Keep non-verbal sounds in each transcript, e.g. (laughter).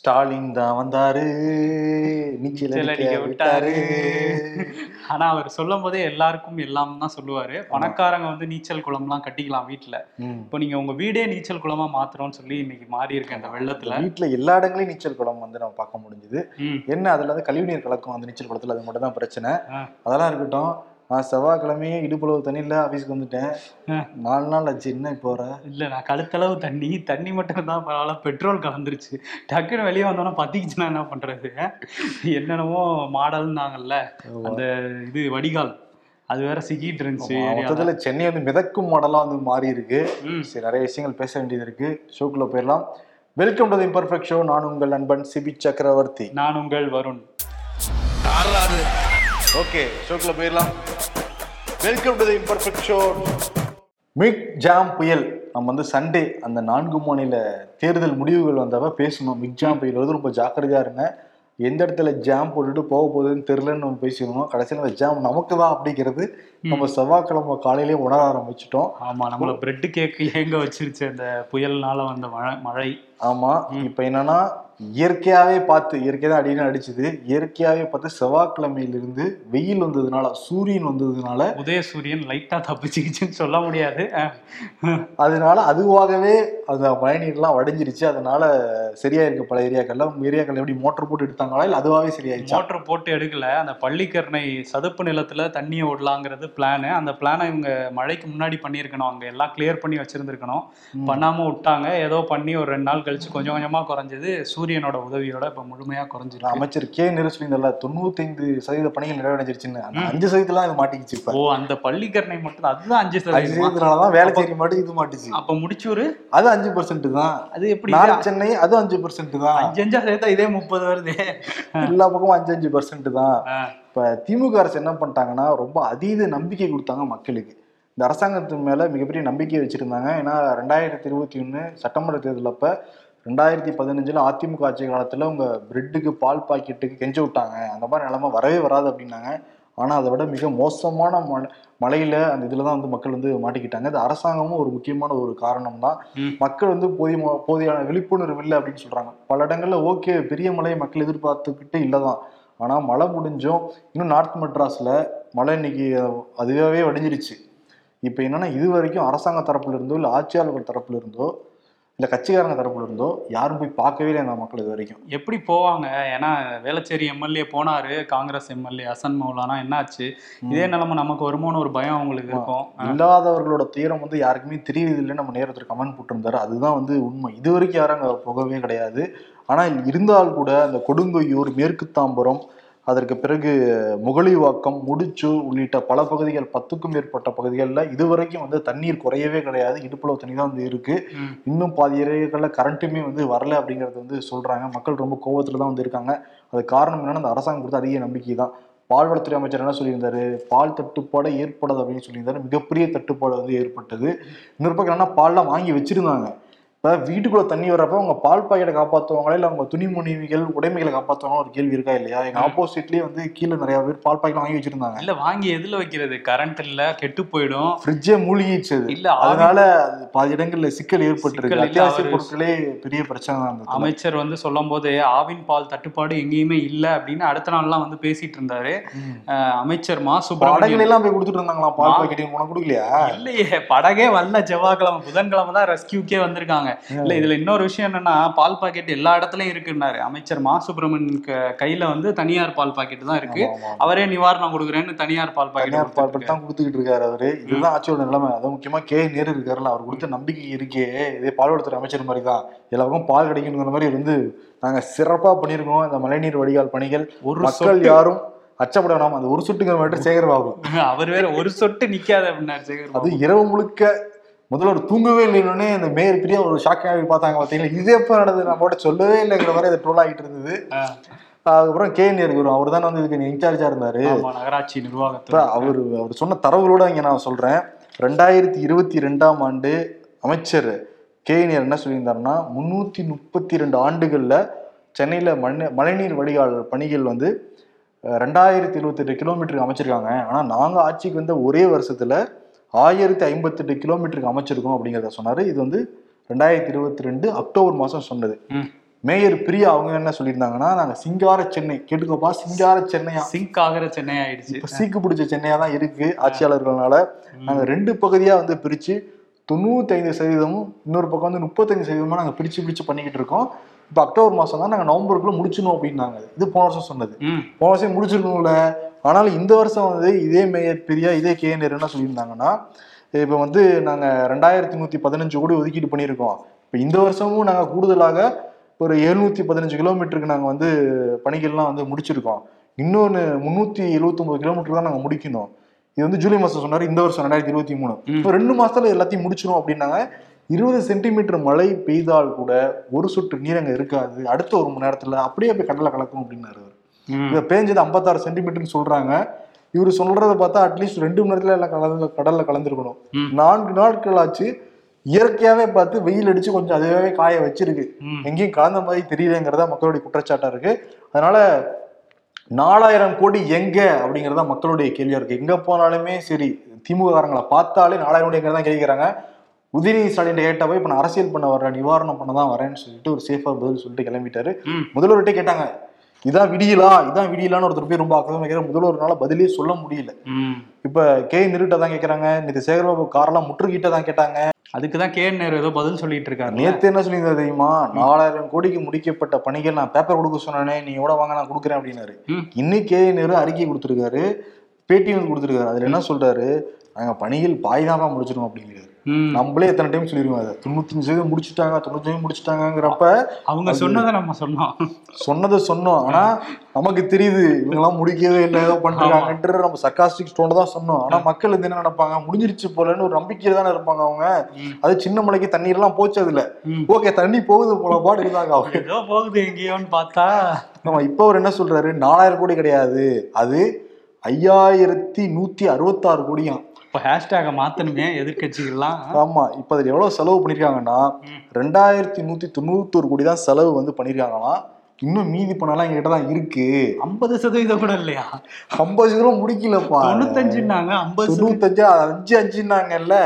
ஸ்டாலின் தான் வந்தாரு. விட்டாரு. ஆனா அவர் சொல்லும் போதே எல்லாருக்கும் எல்லாம் தான் சொல்லுவாரு. பணக்காரங்க வந்து நீச்சல் குளம்லாம் கட்டிக்கலாம் வீட்டுல. இப்போ நீங்க உங்க வீடே நீச்சல் குளமா மாத்துறோம்னு சொல்லி இன்னைக்கு மாறி இருக்கு அந்த வெள்ளத்துல. வீட்டுல எல்லா இடங்களையும் நீச்சல் குளம் வந்து நம்ம பார்க்க முடிஞ்சுது. என்ன அதுல வந்து கழிவுநீர் கலக்கும் அந்த நீச்சல் குளத்துல அது மட்டும் தான் பிரச்சனை. அதெல்லாம் இருக்கட்டும் நான் செவ்வாய்க்கிழமையே இடுப்புளவு தண்ணியில ஆபீஸ்க்கு வந்துட்டேன். நாலு நாள் ஆச்சு என்ன இப்போ வர? இல்ல நான் கழுத்தளவு தண்ணி தண்ணி மட்டும் தான் பரவாயில்ல பெட்ரோல் கலந்துருச்சு. டக்குன்னு வெளியே வந்தோன்னா பத்திக்குச்சுன்னா என்ன பண்றது? என்னென்னமோ மாடல்னாங்கல்ல அந்த இது வடிகால். அது வேற சிக்கிட்டு இருந்துச்சு. மொத்தத்துல சென்னை வந்து மிதக்கும் மாடலா வந்து மாறி இருக்கு. ம். சரி நிறைய விஷயங்கள் பேச வேண்டியது இருக்கு. ஷோக்குள்ள போயிடலாம். வெல்கம் டு இம்பர்ஃபெக்ட் ஷோ நான் உங்கள் நண்பன் சிபி சக்கரவர்த்தி. நான் உங்கள் வருண். ஓகே ஷோக்குள்ள போயிடலாம். Welcome to imperfect show Michaung புயல். நம்ம வந்து சண்டே அந்த நான்கு மாநில தேர்தல் முடிவுகள் வந்தவ பேசணும். மிக் ஜாம் புயல் வந்து ரொம்ப ஜாக்கிரதையா இருங்க. எந்த இடத்துல ஜாம் போட்டுட்டு போக போகுதுன்னு தெரியலன்னு நம்ம பேசிக்கணும் கடைசியில் அந்த ஜாம் நமக்கு தான் அப்படிங்கிறது நம்ம செவ்வாய்க்கிழமை காலையிலேயே உணர ஆரம்பிச்சிட்டோம். ஆமா நம்மள பிரெட் கேக் ஏங்க வச்சிருச்சு அந்த புயல்னால வந்த மழை மழை. ஆமா இப்ப என்னன்னா இயற்கையாவே பார்த்து இயற்கை தான் அடின்னு அடிச்சுது. இயற்கையாவே பார்த்து செவ்வாய்க்கிழமையிலிருந்து வெயில் வந்ததுனால சூரியன் வந்ததுனால உதயசூரியன் லைட்டா தப்பிச்சுக்கிச்சுன்னு சொல்ல முடியாது. அதனால அதுவாகவே அந்த மழைநீர்லாம் வடிஞ்சிருச்சு. அதனால சரியா இருக்கு பல ஏரியாக்கள்ல. உங்க ஏரியாக்கள் எப்படி மோட்டர் போட்டு எடுத்தாங்களா? இல்ல அதுவாகவே சரியாயிடுச்சா? மோட்டர் போட்டு எடுக்கல. அந்த பள்ளிக்கரணை சதுப்பு நிலத்துல தண்ணியை விடலாங்கிறது பிளானு அந்த பிளானை இவங்க மழைக்கு முன்னாடி பண்ணியிருக்கணும். அங்க எல்லாம் கிளியர் பண்ணி வச்சிருந்திருக்கணும். ம். பண்ணாம விட்டாங்க. ஏதோ பண்ணி ஒரு ரெண்டு நாள் கழிச்சு கொஞ்சம் கொஞ்சமா குறைஞ்சது. சூரியனோட உதவியோட இப்ப முழுமையா குறைஞ்சிருக்கு. அமைச்சர் கே நேரு சொல்லியிருந்தால தொண்ணூத்தைந்து சதவீத பணிகள் நிறைவடைஞ்சிருச்சுன்னு. அஞ்சு சதவீதம்லாம் இது மாட்டிக்கிச்சு இப்ப. ஓ அந்த பள்ளிக்கரணை மட்டும் அதுதான் அஞ்சு சதவீதமா? வேலை செய்ய மாட்டு இது மாட்டுச்சு. அப்ப முடிச்சூரு? அது அஞ்சு பர்சன்ட் தான். அது எப்படி? சென்னை அது அஞ்சு பர்சன்ட் தான். அஞ்சு அஞ்சா சேர்த்தா இதே முப்பது வருது. எல்லா பக்கமும் அஞ்சு அஞ்சு பர்சன்ட் தான். இப்ப திமுக அரசு என்ன பண்ணிட்டாங்கன்னா ரொம்ப அதீத நம்பிக்கை கொடுத்தாங்க மக்களுக்கு. இந்த அரசாங்கத்து மேல மிகப்பெரிய நம்பிக்கை வச்சிருந்தாங்க. ஏன்னா ரெண்டாயிரத்தி இருபத்தி ஒண்ணு சட்டமன்ற தேர்தல் அப்ப ரெண்டாயிரத்தி பதினஞ்சுல அதிமுக ஆட்சி காலத்துல உங்க பிரெட்டுக்கு பால் பாக்கெட்டுக்கு கெஞ்ச விட்டாங்க. அந்த மாதிரி நிலைமை வரவே வராது அப்படின்னாங்க. ஆனா அதை விட மிக மோசமான மழை மழையில அந்த இதுல தான் வந்து மக்கள் வந்து மாட்டிக்கிட்டாங்க. இது அரசாங்கமும் ஒரு முக்கியமான ஒரு காரணம் தான் ம். மக்கள் வந்து போதிய போதியான விழிப்புணர்வு இல்லை அப்படின்னு சொல்றாங்க. பல இடங்கள்ல ஓகே பெரிய மழையை மக்கள் எதிர்பார்த்துக்கிட்டு இல்லதான். ஆனா மழை முடிஞ்சும் இன்னும் நார்த் மெட்ராஸ்ல மழை இன்னைக்கு அதுவாகவே வடிஞ்சிருச்சு. இப்போ என்னன்னா இது வரைக்கும் அரசாங்க தரப்புல இருந்தோ இல்லை ஆட்சியாளர்கள் தரப்புல இருந்தோ இல்லை கட்சிக்காரங்க தரப்புல இருந்தோ யாரும் போய் பார்க்கவே இல்லை அந்த மக்கள் இது வரைக்கும் எப்படி போவாங்க? ஏன்னா வேளச்சேரி எம்எல்ஏ போனாரு காங்கிரஸ் எம்எல்ஏ ஹசன் மௌலானா என்னாச்சு? இதே நிலைமை நமக்கு வருமோன்னு ஒரு பயம் அவங்களுக்கு இருக்கும். இல்லாதவர்களோட துயரம் வந்து யாருக்குமே தெரியுது இல்லைன்னு நம்ம நேரத்தில் கமெண்ட் போட்டிருந்தாரு. அதுதான் வந்து உண்மை. இது வரைக்கும் யாரும் அங்கே போகவே கிடையாது. ஆனால் இருந்தால் கூட அந்த கொடுங்கையூர் மேற்கு தாம்பரம் அதற்கு பிறகு முகலிவாக்கம் முடிச்சு உள்ளிட்ட பல பகுதிகள் பத்துக்கும் மேற்பட்ட பகுதிகளில் இதுவரைக்கும் வந்து தண்ணீர் குறையவே கிடையாது. இடுப்புளவு தண்ணி தான் வந்து இருக்கு. இன்னும் பாதி ஏரியாக்களில் கரண்ட்டுமே வந்து வரல அப்படிங்கிறது வந்து சொல்றாங்க. மக்கள் ரொம்ப கோவத்துல தான் வந்து இருக்காங்க. அது காரணம் என்னன்னா அந்த அரசாங்கம் கொடுத்த அதிக நம்பிக்கை தான். பால்வளத்துறை அமைச்சர் என்ன சொல்லியிருந்தாரு? பால் தட்டுப்பாடு ஏற்படாது அப்படின்னு சொல்லியிருந்தாரு. மிகப்பெரிய தட்டுப்பாடு வந்து ஏற்பட்டது. இன்னொரு பக்கம் என்னன்னா பால்லாம் வாங்கி வச்சிருந்தாங்க. இப்போ வீட்டுக்குள்ள தண்ணி வர்றப்ப அவங்க பால் பாக்கெட்டை காப்பாற்றுவாங்களா இல்லை அவங்க துணிமணிகள் உடைமைகளை காப்பாற்றுவாங்க ஒரு கேள்வி இருக்கா இல்லையா? எங்க ஆப்போசிட்லயே வந்து கீழே நிறைய பேர் பால் பாக்கெட் வாங்கி வச்சிருந்தாங்க. இல்ல வாங்கி எதுல வைக்கிறது? கரண்ட் இல்ல கெட்டு போயிடும். ஃப்ரிட்ஜே மூழ்கிடுச்சு அது. இல்ல அதனால அது பாதி இடங்கள்ல சிக்கல் ஏற்பட்டிருக்கு. அத்தியாவசிய பொருட்களே பெரிய பிரச்சனை தான். அமைச்சர் வந்து சொல்லும் போது ஆவின் பால் தட்டுப்பாடு எங்கேயுமே இல்ல அப்படின்னு அடுத்த நாள்லாம் வந்து பேசிட்டு இருந்தாரு. அமைச்சர் மா சுப்பிரமணியன் எல்லாம் போய் கொடுத்துட்டு இருந்தாங்களாம் பால். பாக்கெட் உனக்கு கொடுக்கலையா? இல்லையே படகே வரல செவ்வாய்க்கிழமை புதன்கிழமை தான் ரெஸ்கியூக்கே வந்திருக்காங்க. இல்ல இதுல இன்னொரு விஷயம் என்னன்னா பால் பாக்கெட் எல்லா இடத்துலயும் இருக்குன்னாரு. அமைச்சர் மா. சுப்பிரமணியன் கையில வந்து தனியார் பால் பாக்கெட் தான் இருக்கு. அவரே நிவாரணம் கொடுக்குறேன்னு தனியார் பால் தனியார் பால் பாக்கெட் பாக்கெட் தான் கொடுத்துக்கிட்டு இருக்காரு அவரு. இதுதான் ஆட்சியோட நிலைமை. அதுவும் முக்கியமா கே. நேரு இருக்காருல்ல அவர் கொடுத்த நம்பிக்கை இருக்கே. இதே பால்வளத்துறை அமைச்சர் மாதிரி தான் எல்லாருக்கும் பால் கிடைக்கணுங்கிற மாதிரி வந்து நாங்க சிறப்பா பண்ணியிருக்கோம் இந்த மழைநீர் வடிகால் பணிகள் ஒரு மக்கள் யாரும் அச்சப்பட வேணாம் அந்த ஒரு சொட்டுங்கிற மட்டும் சேகர் பாபு. அவர் வேற ஒரு சொட்டு நிக்காது அப்படின்னாரு சேகர் அது. இரவு முழுக்க முதல்ல ஒரு தூங்கவே இல்லைன்னு அந்த மேயர் பிரியா ஒரு ஷாக்காக பார்த்தாங்க பார்த்தீங்களா? இது எப்போ நடந்தது? நம்ம கூட சொல்லவே இல்லைங்கிற மாதிரி அது ட்ரோல் ஆகிட்டு இருந்தது. அதுக்கப்புறம் கே வரும் அவர் தானே வந்து இதுக்கு இன்சார்ஜா இருந்தாரு. நகராட்சி நிர்வாகத்துல அவர் அவர் சொன்ன தரவுகளோட இங்க நான் சொல்றேன். ரெண்டாயிரத்தி இருபத்தி ரெண்டாம் ஆண்டு அமைச்சர் கே நேர் என்ன சொல்லியிருந்தாருன்னா முன்னூத்தி முப்பத்தி ரெண்டு ஆண்டுகள்ல சென்னையில மண் மழைநீர் வடிகால் பணிகள் வந்து ரெண்டாயிரத்தி இருபத்தெட்டு கிலோமீட்டருக்கு அமைச்சிருக்காங்க. ஆனா நாங்க ஆட்சிக்கு வந்த ஒரே வருஷத்துல ஆயிரத்தி ஐம்பத்தெட்டு கிலோமீட்டருக்கு அமைச்சிருக்கோம் அப்படிங்கிறத சொன்னாரு. இது வந்து ரெண்டாயிரத்தி இருபத்தி ரெண்டு அக்டோபர் மாசம் சொன்னது. மேயர் பிரியா அவங்க என்ன சொல்லியிருந்தாங்கன்னா நாங்க சிங்கார சென்னை கேட்டுக்கோப்பா சிங்கார சென்னையா. சிங்க் ஆகிற சென்னை ஆயிடுச்சு. இப்ப சீக்கு பிடிச்ச சென்னையா தான் இருக்கு ஆட்சியாளர்களால நாங்க ரெண்டு பகுதியா வந்து பிரிச்சு தொண்ணூத்தைந்து சதவீதமும் இன்னொரு பக்கம் வந்து முப்பத்தஞ்சு சதவீதமா நாங்க பிரிச்சு பிரிச்சு பண்ணிக்கிட்டு இருக்கோம். இப்ப அக்டோபர் மாசம் தான் நாங்க நவம்பருக்குள்ள முடிச்சிடணும் அப்படின்னாங்க. இது போன வருஷம் சொன்னது. போன வருஷம் முடிச்சிருக்கணும்ல. ஆனாலும் இந்த வருஷம் வந்து இதே மேயர் பிரியா இதே கே என்ன சொல்லியிருந்தாங்கன்னா இப்போ வந்து நாங்கள் ரெண்டாயிரத்தி நூற்றி பதினஞ்சு கோடி ஒதுக்கீடு பண்ணியிருக்கோம். இப்போ இந்த வருஷமும் நாங்கள் கூடுதலாக ஒரு எழுநூற்றி பதினஞ்சு கிலோமீட்டருக்கு நாங்கள் வந்து பணிகள்லாம் வந்து முடிச்சிருக்கோம். இன்னொன்று முந்நூற்றி எழுபத்தொம்பது கிலோமீட்டர் தான் நாங்கள் முடிக்கணும். இது வந்து ஜூலை மாதம் சொன்னார் இந்த வருஷம் ரெண்டாயிரத்தி இருபத்தி மூணு. இப்போ ரெண்டு மாசத்துல எல்லாத்தையும் முடிச்சிடும் அப்படின்னாங்க. இருபது சென்டிமீட்டர் மழை பெய்தால் கூட ஒரு சொட்டு நீர் அங்கே இருக்காது. அடுத்த ஒரு மணி நேரத்தில் அப்படியே போய் கடலை கலக்கும் அப்படின்னாரு இங்க பேஞ்சது ஐம்பத்தாறு சென்டிமீட்டர்னு சொல்றாங்க. இவர் சொல்றத பார்த்தா அட்லீஸ்ட் ரெண்டு மணி நேரத்துல எல்லாம் கலந்து கடல்ல கலந்துருக்கணும். நான்கு நாட்கள் ஆச்சு. இயற்கையாவே பார்த்து வெயில் அடிச்சு கொஞ்சம் அதுவே காய வச்சிருக்கு. எங்கேயும் கலந்த மாதிரி தெரியலங்கிறதா மக்களுடைய குற்றச்சாட்டா இருக்கு. அதனால நாலாயிரம் கோடி எங்க அப்படிங்கறதா மக்களுடைய கேள்வியா இருக்கு. எங்க போனாலுமே சரி திமுக காரங்களை பார்த்தாலே நாலாயிரம் கோடி எங்க தான் கேட்கிறாங்க. உதயநிதி ஸ்டாலின் கேட்ட போய் இப்ப நான் அரசியல் பண்ண வர்றேன் நிவாரணம் பண்ண தான் வரேன்னு சொல்லிட்டு ஒரு சேஃபா பதில் சொல்லிட்டு கிளம்பிட்டாரு. முதல்வர்கிட்ட கேட்டாங்க இதான் விடியலா? இதான் விடியலான்னு ஒருத்தர் போய் ரொம்ப ஆக்கிரமம் கேட்கிற முதல்வர்னால பதிலே சொல்ல முடியல. இப்ப கே நிருட்ட தான் கேக்குறாங்க நேற்று சேகர்பாபு காரெல்லாம் முற்றுகிட்ட தான் கேட்டாங்க. அதுக்கு தான் கே நேரு ஏதோ பதில் சொல்லிட்டு இருக்காரு நேத்து என்ன சொல்லியிருந்தா தெரியுமா? நாலாயிரம் கோடிக்கு முடிக்கப்பட்ட பணிகள் நான் பேப்பர் கொடுக்க சொன்னேனே நீ கூட வாங்க நான் கொடுக்குறேன் அப்படின்னாரு. ம். இன்னைக்கு கே நேரு அறிக்கை கொடுத்துருக்காரு பேட்டி வந்து கொடுத்துருக்காரு. அதுல என்ன சொல்றாரு? நாங்க பணிகள் பாய் தான் முடிச்சிடும் அப்படிங்கிறாரு. நம்மளே எத்தனை டைம் சொல்லிருக்கோம் அதை? தொண்ணூத்தஞ்சு சதவீதம் முடிச்சுட்டாங்க தொண்ணூத்தி முடிச்சுட்டாங்கிறப்ப அவங்க சொன்னதை நம்ம சொன்னோம். சொன்னதை சொன்னோம். ஆனா நமக்கு தெரியுது இவங்கெல்லாம் முடிக்கவே இல்லை ஏதோ பண்றாங்கன்ற நம்ம சர்க்காஸ்டிக் ஸ்டோன் தான் சொன்னோம். ஆனா மக்கள் வந்து என்ன நினைப்பாங்க? முடிஞ்சிருச்சு போலன்னு ஒரு நம்பிக்கையில தானே இருப்பாங்க அவங்க. அது சின்ன மலைக்கு தண்ணீர் எல்லாம் போச்சு அதுல. ஓகே தண்ணி போகுது போல பாடு இருந்தாங்க அவங்க. ஏதோ போகுது எங்கேயோன்னு பார்த்தா. நம்ம இப்போ அவர் என்ன சொல்றாரு? நாலாயிரம் கோடி கிடையாது. அது ஐயாயிரத்தி நூத்தி அறுபத்தாறு கோடியாம். இப்போ ஹேஷ்டேகை மாத்தணுமே எதிர்க்கட்சிகள்லாம். ஆமா இப்ப அதுல எவ்வளவு செலவு பண்ணிருக்காங்கன்னா ம். ரெண்டாயிரத்தி நூத்தி தொண்ணூத்தொரு கோடி தான் செலவு வந்து பண்ணிருக்காங்களாம் இன்னும் மீதி பணம்லாம் எங்ககிட்ட தான் இருக்கு. ஐம்பது சதவீதம் கூட இல்லையா? ஐம்பது சதவீதம் முடிக்கலப்பா. தொண்ணூத்தஞ்சுன்னாங்க ஐம்பது தொண்ணூத்தஞ்சு அஞ்சு அஞ்சுன்னாங்கல்ல.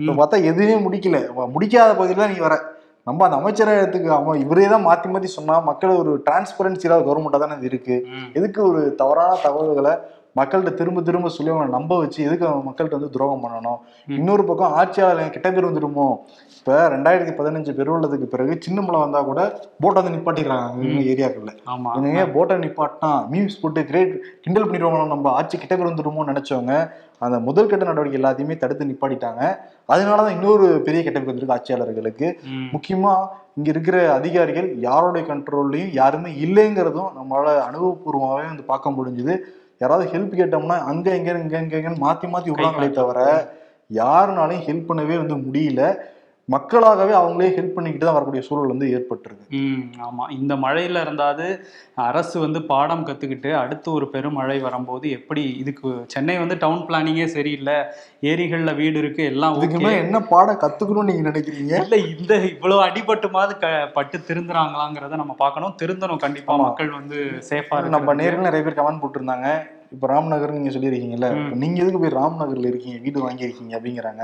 இப்ப பார்த்தா எதுவுமே முடிக்கல. முடிக்காத பகுதியில நீ வர. நம்ம அந்த அமைச்சரகத்துக்கு அவன் இவரே தான் மாத்தி மாத்தி சொன்னா மக்கள் ஒரு டிரான்ஸ்பரன்சியில கவர்மெண்டா தானே இது இருக்கு. ம். எதுக்கு ஒரு தவறான தகவல்களை மக்கள்கிட்ட திரும்ப திரும்ப சொல்லி அவங்களை நம்ப வச்சு எதுக்கு மக்கள்கிட்ட வந்து துரோகம் பண்ணணும். இன்னொரு பக்கம் ஆட்சியாளர் கெட்ட பேர் வந்துடுமோ? இப்ப ரெண்டாயிரத்தி பதினஞ்சு பெருவெள்ளத்துக்கு பிறகு சின்ன மழை வந்தா கூட போட்டை வந்து நிப்பாட்டிடுறாங்க ஏரியாக்கள்ல. ஆமா. இவங்க ஏன் போட்டை நிப்பாட்டினா மீம்ஸ் போட்டு கிரேட் கிண்டல் பண்ணிடுவாங்க நம்ம ஆட்சி கிட்ட பேர் வந்துடுமோன்னு நினைச்சவங்க அந்த முதல் கட்ட நடவடிக்கை எல்லாத்தையுமே தடுத்து நிப்பாட்டிட்டாங்க. அதனாலதான் இன்னொரு பெரிய கெட்ட பேர் வந்திருக்கு ஆட்சியாளர்களுக்கு. ம். முக்கியமா இங்க இருக்கிற அதிகாரிகள் யாரோடைய கண்ட்ரோல்லையும் யாருமே இல்லைங்கிறதும் நம்மளால அனுபவபூர்வமாவே வந்து பார்க்க முடிஞ்சுது. யாராவது ஹெல்ப் கேட்டோம்னா அங்க இங்க இங்க இங்க இங்கன்னு மாத்தி மாத்தி விடுறாங்களே தவிர யாருனாலையும் ஹெல்ப் பண்ணவே வந்து முடியல. மக்களாகவே அவங்களே ஹெல்ப் பண்ணிக்கிட்டு தான் வரக்கூடிய சூழல் வந்து ஏற்பட்டிருக்கு. ம் ஆமா. இந்த மழையில இருந்தாது அரசு வந்து பாடம் கத்துக்கிட்டு அடுத்து ஒரு பெருமழை வரும்போது எப்படி இதுக்கு சென்னை வந்து டவுன் பிளானிங்கே சரியில்லை ஏரிகள்ல வீடு இருக்கு எல்லாம் இதுக்கு ஓகே மேல என்ன பாடம் கத்துக்கணும்னு நீங்க நினைக்கிறீங்க? இல்ல இந்த இவ்வளவு அடிபட்டுமாவது க பட்டு திருந்துறாங்களாங்கிறத நம்ம பார்க்கணும். திருந்தணும் கண்டிப்பா. ஆமா. மக்கள் வந்து சேஃபா நம்ம நேரில் நிறைய பேர் கமெண்ட் போட்டிருந்தாங்க. இப்ப ராம்நகர் நீங்க சொல்லியிருக்கீங்கல்ல நீங்க எதுக்கு போய் ராம்நகர்ல இருக்கீங்க? வீடு வாங்கியிருக்கீங்க அப்படிங்கிறாங்க.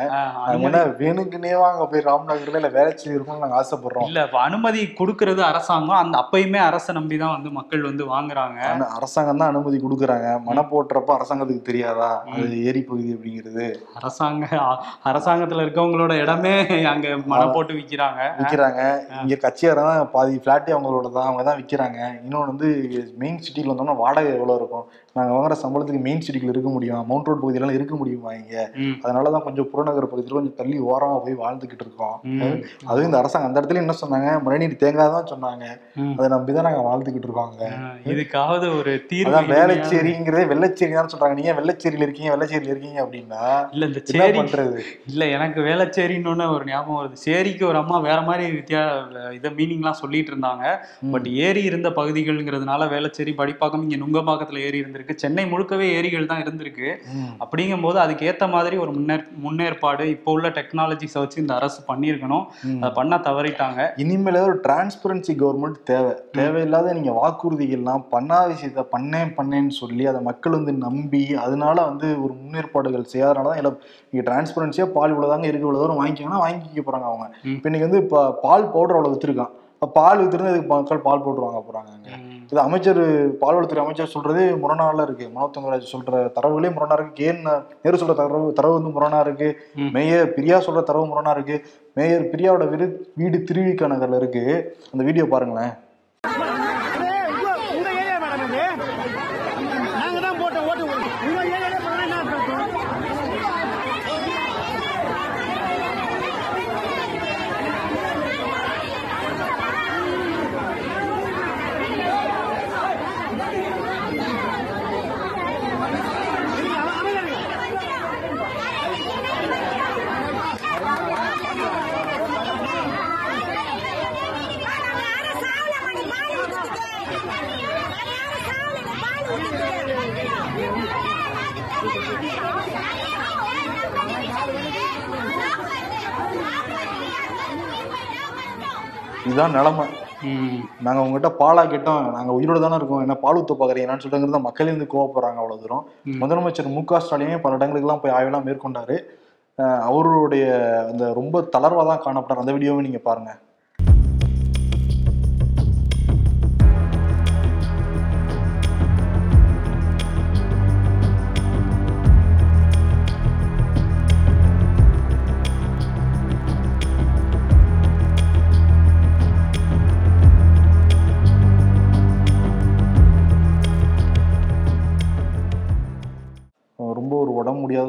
என்ன வேணுக்குனே வாங்க போய் ராம்நகர்ல இல்ல வேலைச்சி இருக்கணும்னு நாங்க ஆசைப்படுறோம். இல்ல அனுமதி கொடுக்கறது அரசாங்கம். அந்த அப்பயுமே அரசை நம்பி தான் வந்து மக்கள் வந்து வாங்குறாங்க. அரசாங்கம் தான் அனுமதி கொடுக்குறாங்க. மன போட்டுறப்ப அரசாங்கத்துக்கு தெரியாதா? அது ஏரி பகுதி அப்படிங்கிறது. அரசாங்க அரசாங்கத்துல இருக்கவங்களோட இடமே அங்க மன போட்டு விக்கிறாங்க. விற்கிறாங்க இங்க கட்சியார தான் பாதி பிளாட்டே அவங்களோட தான் அவங்க தான் விற்கிறாங்க இன்னொன்று வந்து மெயின் சிட்டியில் வந்தோம்னா வாடகை எவ்வளோ இருக்கும்? நாங்கள் வாங்குற சம்பளத்துக்கு மெயின் சிட்டிக்குள்ள இருக்க முடியும். மவுண்ட் ரோட் பகுதியிலலாம் இருக்க முடியுமா இங்க? அதனால தான் கொஞ்சம் புறநகர் பகுதியில் கொஞ்சம் தள்ளி ஓரமா போய் வாழ்ந்துகிட்டு இருக்கோம். அதுவும் இந்த அரசாங்கம். அந்த இடத்துல என்ன சொன்னாங்க? மழைநீர் தேங்காய் தான் சொன்னாங்க. அதை நம்பி தான் நாங்கள் வாழ்ந்துகிட்டு இருக்கோங்க இதுக்காவது ஒரு தீர்வு வேலைச்சேரிங்கிறதே வெள்ளச்சேரி தான் சொல்றாங்க. நீங்க வெள்ளச்சேரியில இருக்கீங்க? வெள்ளச்சேரியில இருக்கீங்க அப்படின்னா இல்ல இந்த சேரி பண்றது? இல்ல எனக்கு வேலைச்சேரின்னு ஒரு ஞாபகம் வருது. சேரிக்கு ஒரு அம்மா வேற மாதிரி வித்தியா இதை மீனிங்லாம் சொல்லிட்டு இருந்தாங்க. பட் ஏரி இருந்த பகுதிகள்ங்கிறதுனால வேளச்சேரி படிப்பாக்கம் இங்க நுங்கம்பாக்கத்துல ஏரி இருந்திருக்கு. சென்னை முழுக்கவே ஏரிகள் தான் இருந்திருக்கு. ம். அப்படிங்கும்போது அதுக்கு மாதிரி ஒரு முன்னேற் முன்னேற்பாடு இப்போ உள்ள டெக்னாலஜிஸை வச்சு இந்த அரசு பண்ணியிருக்கணும். அதை பண்ண தவறிட்டாங்க. இனிமேல ஒரு டிரான்ஸ்பரன்சி கவர்மெண்ட் தேவை. தேவையில்லாத நீங்க வாக்குறுதிகள்லாம் பண்ணாத விஷயத்த பண்ணேன் பண்ணேன்னு சொல்லி அதை மக்கள் வந்து நம்பி அதனால வந்து ஒரு முன்னேற்பாடுகள் செய்யாதனால தான் எல்லாம் இங்க டிரான்ஸ்பரன்சியா பால் இவ்வளவுதாங்க இருக்கு. இவ்வளவு தூரம் வாங்கிக்கோங்கன்னா வாங்கிக்க போறாங்க அவங்க. இப்போ இன்னைக்கு வந்து இப்போ பால் பவுடர் அவ்வளவு வித்துருக்கான். பால் வித்துருந்து அதுக்கு மக்கள் பால் போட்டுருவாங்க போறாங்க அங்க இது அமைச்சர் பால்வளத்துறை அமைச்சர் சொல்றதே முரணால இருக்கு. மனோஜ் தங்கராஜ் சொல்ற தரவுகளே முரணா இருக்கு. கே என் நேரு சொல்ற தரவு தரவு வந்து முரணா இருக்கு. மேயர் பிரியா சொல்ற தரவு முரணா இருக்கு. மேயர் பிரியாவோட வீடு வீடு திருவிக நகர்ல இருக்கு. அந்த வீடியோ பாருங்களேன். உங்க ஏரியா மேடம் இது. நாங்க தான் போட்ட ஓட்டு உங்க ஏரியால பண்ணா என்ன அர்த்தம்? இதுதான் நிலைமை ம். நாங்க உங்ககிட்ட பாலா கேட்டோம் நாங்க உயிரோட தானே இருக்கோம் என்ன பால் ஊத்த பாக்குறீங்கன்னு சொல்லிட்டு தான் மக்களே வந்து கோவப்படுறாங்க அவ்வளவு தூரம். முதலமைச்சர் மு க ஸ்டாலினே பல இடங்களுக்கெல்லாம் போய் ஆய்வெல்லாம் மேற்கொண்டாரு அவருடைய அந்த ரொம்ப தளர்வா தான் காணப்பட்டார் அந்த வீடியோவை நீங்க பாருங்க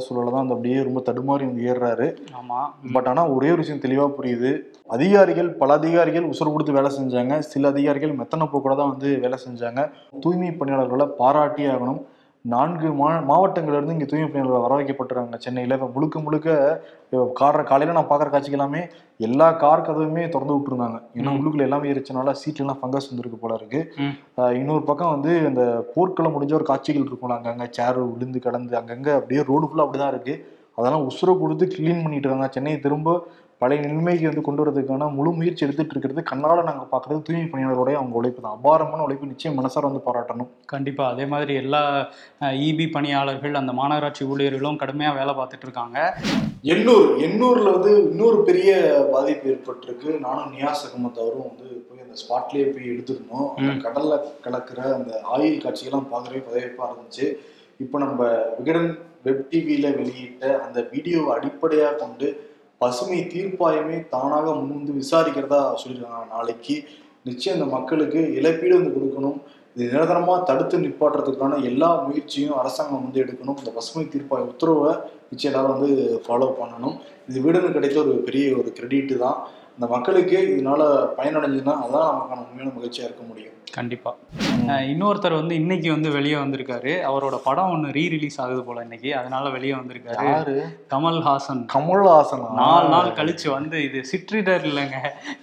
சூழல தான் அந்த அப்படியே ரொம்ப தடுமாறி வந்து ஏறுறாரு. ஆமா. பட் ஆனா ஒரே ஒரு விஷயம் தெளிவா புரியுது. அதிகாரிகள் பல அதிகாரிகள் உசுறு கொடுத்து வேலை செஞ்சாங்க. சில அதிகாரிகள் மெத்தனை போக்கூட தான் வந்து வேலை செஞ்சாங்க. தூய்மை பணியாளர்களை பாராட்டி ஆகணும். நான்கு மா மாவட்டங்கள்ல இருந்து இங்க தூய்மை பணியாளர்கள் வர வைக்கப்பட்டிருக்காங்க சென்னையில இப்ப முழுக்க முழுக்க கார காலையில நான் பாக்குற காட்சிக்கு எல்லாமே எல்லா கார் கதவுமே திறந்து விட்டுருந்தாங்க. ஏன்னா. உள்ளுக்குள்ள எல்லாமே இருச்சனால சீட்ல எல்லாம் ஃபங்கஸ் வந்துருக்கு போல இருக்கு. இன்னொரு பக்கம் வந்து இந்த போர்க்களம் முடிஞ்ச ஒரு காட்சிகள் இருக்கும்ல அங்கங்க சேர் விழுந்து கிடந்து அங்கங்க அப்படியே ரோடு ஃபுல்லா அப்படிதான் இருக்கு. அதெல்லாம் உசுரை கொடுத்து க்ளீன் பண்ணிட்டு இருக்காங்க. சென்னையை திரும்ப பழைய நிலைமைக்கு வந்து கொண்டு வரதுக்கான முழு முயற்சி எடுத்துட்டு இருக்கிறது கண்ணால நாங்க பாக்குறது தூய்மை பணியாளருடைய அவங்க உழைப்பு தான். அபாரமான உழைப்பு நிச்சயம் மனசார வந்து பாராட்டணும். கண்டிப்பா. அதே மாதிரி எல்லா இபி பணியாளர்கள் அந்த மாநகராட்சி ஊழியர்களும் கடுமையா வேலை பார்த்துட்டு இருக்காங்க. எண்ணூர் எண்ணூர்ல வந்து இன்னொரு பெரிய பாதிப்பு ஏற்பட்டிருக்கு. நானும் நியாஸ் அகமத் அவரும் வந்து போய் அந்த ஸ்பாட்லயே போய் எடுத்திருந்தோம். கடல்ல கலக்கிற அந்த ஆயில் காட்சிகள்லாம் பார்க்கவே பதவிப்பா இருந்துச்சு. இப்போ நம்ம விகடன் வெப் டிவியில வெளியிட்ட அந்த வீடியோவை அடிப்படையாக கொண்டு பசுமை தீர்ப்பாயமே தானாக முன்வந்து விசாரிக்கிறதா சொல்லியிருக்காங்க. நாளைக்கு நிச்சயம் இந்த மக்களுக்கு இழப்பீடு வந்து கொடுக்கணும். இது நிரந்தரமாக தடுத்து நிப்பாட்டுறதுக்கான எல்லா முயற்சியும் அரசாங்கம் வந்து எடுக்கணும். இந்த பசுமை தீர்ப்பாய உத்தரவை நிச்சயம் எல்லாரும் வந்து ஃபாலோ பண்ணணும். இது வீடுன்னு கிடைத்த ஒரு பெரிய ஒரு கிரெடிட்டு தான். இந்த மக்களுக்கு இதனால பயனடைஞ்சுன்னா அதான் நமக்கான உண்மையான மகிழ்ச்சியா இருக்க முடியும். கண்டிப்பா. இன்னொருத்தர் வந்து இன்னைக்கு வந்து வெளியே வந்திருக்காரு. அவரோட படம் ஒன்று ரீ ரிலீஸ் ஆகுது போல இன்னைக்கு. அதனால வெளியே வந்திருக்காரு. யாரு? கமல்ஹாசன். கமல்ஹாசன்? நாலு நாள் கழிச்சு வந்து இது சிற்றிடர் இல்லைங்க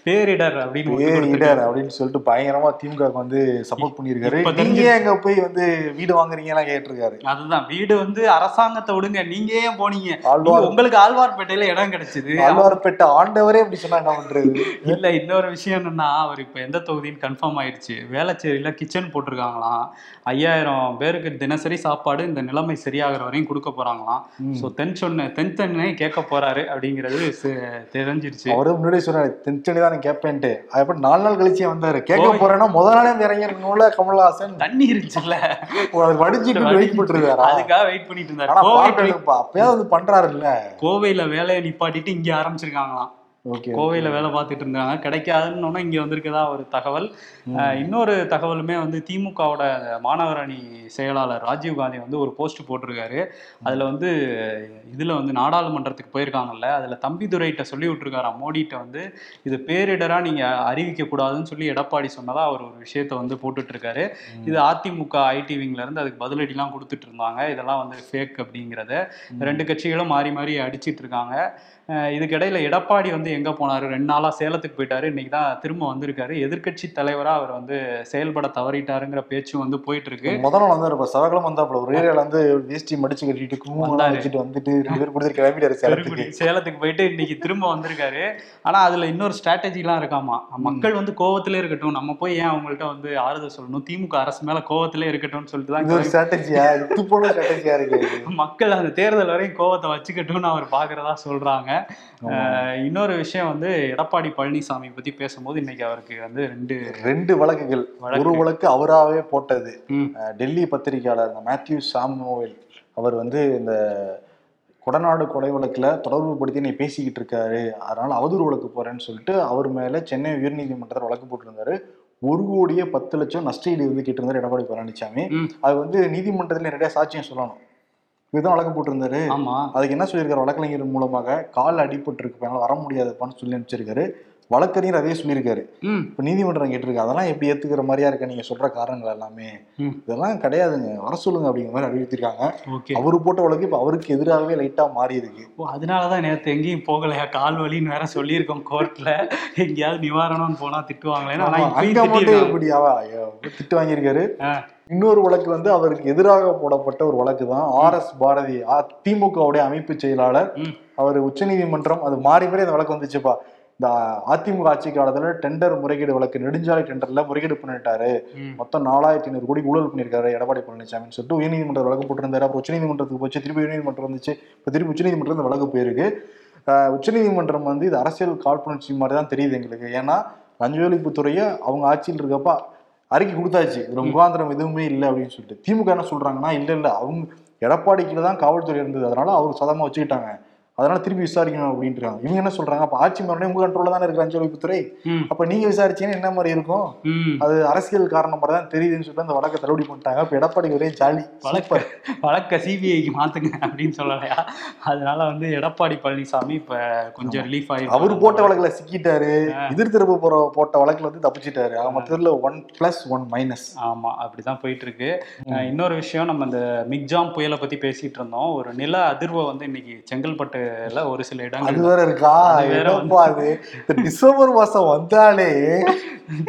பேரிடர் அப்படின்னு ஒண்ணு. பேரிடர் அப்படின்னு சொல்லிட்டு பயங்கரமா திமுக வந்து சப்போர்ட் பண்ணியிருக்காரு. இப்ப நீங்க எங்க போய் வந்து வீடு வாங்குறீங்கலாம் கேட்டிருக்காரு. அதுதான். வீடு வந்து அரசாங்கத்தை விடுங்க. நீங்க ஏன் போனீங்க? உங்களுக்கு ஆழ்வார்பேட்டையில இடம் கிடைச்சது. ஆழ்வார்பேட்டை ஆண்டவரே அப்படி சொன்னா பண்றது? இல்ல இன்னொரு விஷயம் என்னன்னா அவர் இப்ப எந்த தொகுதின்னு கன்ஃபார்ம் ஆயிடுச்சு வேளச்சேரியில கிச்சன் போட்டிருக்காங்களாம். ஐயாயிரம் பேருக்கு தினசரி சாப்பாடு இந்த நிலைமை சரியாகிற வரையும் கொடுக்க போறாங்களாம். சோ தென் சொன்ன தென் தென்னை கேட்க போறாரு அப்படிங்கிறது தெரிஞ்சிருச்சு. அவரே முன்னாடி சொன்னாரு தென்செடி தான் கேட்பேன்ட்டு அதுக்கப்புறம் நாலு நாள் கழிச்சே வந்தாரு. கேட்க போறேன்னா முதல் நாளே இறங்கிருக்கணும்ல கமல்ஹாசன். தண்ணி இருந்துச்சுல்ல. அவர் வடிச்சிட்டு வெயிட் பண்ணிருக்காரா அதுக்காக வெயிட் பண்ணிட்டு இருந்தாரு அப்பயாவது பண்றாருல்ல. கோவையில வேலையை நிப்பாட்டிட்டு இங்க ஆரம்பிச்சிருக்காங்களாம். கோவையில வேலை பார்த்துட்டு இருந்தாங்க. கிடைக்காதுன்னு இங்க வந்திருக்கதா ஒரு தகவல். இன்னொரு தகவலுமே வந்து திமுகவோட மாணவர் அணி செயலாளர் ராஜீவ் காந்தி வந்து ஒரு போஸ்ட் போட்டிருக்காரு. அதுல வந்து இதுல வந்து நாடாளுமன்றத்துக்கு போயிருக்காங்கல்ல அதுல தம்பிதுரைகிட்ட சொல்லி விட்டுருக்காராம் மோடிட்ட வந்து இது பேரிடரா நீங்க அறிவிக்க கூடாதுன்னு சொல்லி எடப்பாடி சொன்னதா அவர் ஒரு விஷயத்த வந்து போட்டுட்டு இருக்காரு இது அதிமுக ஐடி விங்ல இருந்து அதுக்கு பதிலடிலாம் கொடுத்துட்டு இருந்தாங்க இதெல்லாம் வந்து ஃபேக் அப்படிங்கிறத ரெண்டு கட்சிகளும் மாறி மாறி அடிச்சிட்டு இருக்காங்க இதுக்கிடையில எடப்பாடி வந்து எங்க போனாரு? ரெண்டு நாளா சேலத்துக்கு போயிட்டாரு. இன்னைக்கு தான் திரும்ப வந்திருக்காரு. எதிர்க்கட்சி தலைவரா அவர் வந்து செயல்பட தவறிட்டாருங்கிற பேச்சும் வந்து போயிட்டு இருக்கு முதல் நாள் வந்தாரு இப்ப சவகலம் வந்தாப்புல ஒரு ஏரியால வந்து வேஷ்டி மடிச்சு கட்டிட்டு குங்குமம். வச்சுட்டு வந்துட்டு ரெண்டு கிளம்பிட்டாரு சேலத்துக்கு. சேலத்துக்கு போயிட்டு இன்னைக்கு திரும்ப வந்திருக்காரு. ஆனா அதுல இன்னொரு ஸ்ட்ராட்டஜிலாம் இருக்காமா? மக்கள் வந்து கோவத்திலே இருக்கட்டும் நம்ம போய் ஏன் அவங்கள்ட்ட வந்து ஆறுதல் சொல்லணும்? திமுக அரசு மேல கோவத்திலே இருக்கட்டும்னு சொல்லிட்டு ஒரு தான் ஸ்ட்ராட்டஜியா இது போல ஸ்ட்ராட்டஜியா இருக்கு? மக்கள் அந்த தேர்தல் வரையும் கோவத்தை வச்சுக்கட்டும்னு அவர் பாக்குறதா சொல்றாங்க. இன்னொரு விஷயம் வந்து எடப்பாடி பழனிசாமி பத்தி பேசும்போது இன்னைக்கு அவருக்கு வந்து ரெண்டு ரெண்டு வழக்குகள். வழக்கு. ஒரு வழக்கு அவராகவே போட்டது. டெல்லி பத்திரிகையாளர் இந்த மேத்யூ சாமுவேல் அவர் வந்து இந்த கொடநாடு கொலை வழக்குல தொடர்பு படுத்தி நீ பேசிக்கிட்டு இருக்காரு. அதனால அவதூறு வழக்கு போறேன்னு சொல்லிட்டு அவர் மேல சென்னை உயர்நீதிமன்றத்தில் வழக்கு போட்டிருந்தாரு. ஒரு கோடியே பத்து லட்சம் நஷ்டஈடு வந்து கேட்டிருந்தாரு எடப்பாடி பழனிசாமி. அது வந்து நீதிமன்றத்தில் நிறைய சாட்சியம் சொல்லணும். இதுதான் வழக்கு போட்டிருந்தாரு. ஆமா. அதுக்கு என்ன சொல்லியிருக்காரு வழக்கறிஞர் மூலமாக? கால் அடிபட்டு இருக்கு வர முடியாதுப்பான்னு சொல்லி அனுப்பிச்சிருக்காரு. வழக்கறிஞர் அதே சொல்லியிருக்காரு. இப்போ நீதிமன்றம் கேட்டிருக்கு அதெல்லாம் எப்படி ஏத்துக்கிற மாதிரியா இருக்க நீங்க சொல்ற காரணங்கள் எல்லாமே. இதெல்லாம் கிடையாதுங்க. வர சொல்லுங்க அப்படிங்கிற மாதிரி அறிவித்திருக்காங்க அவரு போட்ட வழக்கு இப்ப அவருக்கு எதிராகவே லைட்டா மாறி இருக்கு. ஓ அதனாலதான் நேத்து எங்கேயும் போகலையா? கால் வலின்னு வேற சொல்லியிருக்கோம் கோர்ட்ல. எங்கேயாவது நிவாரணம்னு போனா திட்டுவாங்களேன்னு திட்டு வாங்கியிருக்காரு. இன்னொரு வழக்கு வந்து அவருக்கு எதிராக போடப்பட்ட ஒரு வழக்கு தான். ஆர் எஸ் பாரதி திமுகவுடைய அமைப்பு செயலாளர். அவர் உச்சநீதிமன்றம் அது மாறி மாறி அந்த வழக்கு வந்துச்சுப்பா. இந்த அதிமுக ஆட்சி காலத்துல டெண்டர் முறைகேடு வழக்கு நெடுஞ்சாலை டெண்டர்ல முறைகேடு பண்ணிட்டாரு. மொத்தம் நாலாயிரத்தி ஐநூறு கோடி ஊழல் பண்ணியிருக்காரு எடப்பாடி பழனிசாமின்னு சொல்லிட்டு உயர்நீதிமன்ற வழக்கு போட்டிருந்தாரு. அப்புறம் உச்சநீதிமன்றத்துக்கு போச்சு திருப்பி உயர்நீதிமன்றம் வந்துச்சு. இப்போ திருப்பி உச்சநீதிமன்றம் இந்த வழக்கு போயிருக்கு. உச்சநீதிமன்றம் வந்து இது அரசியல் காழ்ப்புணர்ச்சி மாதிரி தான் தெரியுது எங்களுக்கு. ஏன்னா லஞ்ச ஒழிப்புத்துறையை அவங்க ஆட்சியில் இருக்கப்ப அறிக்கை கொடுத்தாச்சு. இதுல முகாந்திரம் எதுவுமே இல்லை அப்படின்னு சொல்லிட்டு. திமுக என்ன சொல்றாங்கன்னா இல்ல இல்ல அவங்க எடப்பாடிக்குள்ள தான் காவல்துறை இருந்தது. அதனால அவர் சதமா வச்சுக்கிட்டாங்க. அதனால திருப்பி விசாரிக்கணும் அப்படின்றாங்க. இவங்க என்ன சொல்றாங்க? அப்ப ஆட்சி மறுபடியும் உங்க கண்ட்ரோல்ல தானே இருக்கு லஞ்ச ஒழிப்புத்துறை அப்ப நீங்க விசாரிச்சீங்கன்னா என்ன மாதிரி இருக்கும். அது அரசியல் காரணம் மாதிரி தான் தெரியுதுன்னு சொல்லிட்டு அந்த வழக்கை தள்ளுபடி பண்ணிட்டாங்க. இப்ப எடப்பாடி ஒரே ஜாலி. வழக்க வழக்க சிபிஐக்கு மாத்துங்க அப்படின்னு சொல்லலையா? அதனால வந்து எடப்பாடி பழனிசாமி இப்ப கொஞ்சம் ரிலீஃப் ஆகி அவர் போட்ட வழக்குல சிக்கிட்டாரு. எதிர் திரும்ப போற போட்ட வழக்குல வந்து தப்பிச்சிட்டாரு. மொத்தத்துல ஒன் பிளஸ் ஒன் மைனஸ் ஆமா அப்படிதான் போயிட்டு இருக்கு இன்னொரு விஷயம் நம்ம இந்த மிக்ஜாம் புயலை பத்தி பேசிட்டு இருந்தோம். ஒரு நில அதிர்வை வந்து இன்னைக்கு செங்கல்பட்டுல ஒரு சில அது இடங்கள் வேற இருக்கா? அது வேற என்னப்பா அது? இந்த டிசம்பர் மாசம் வந்தாலே.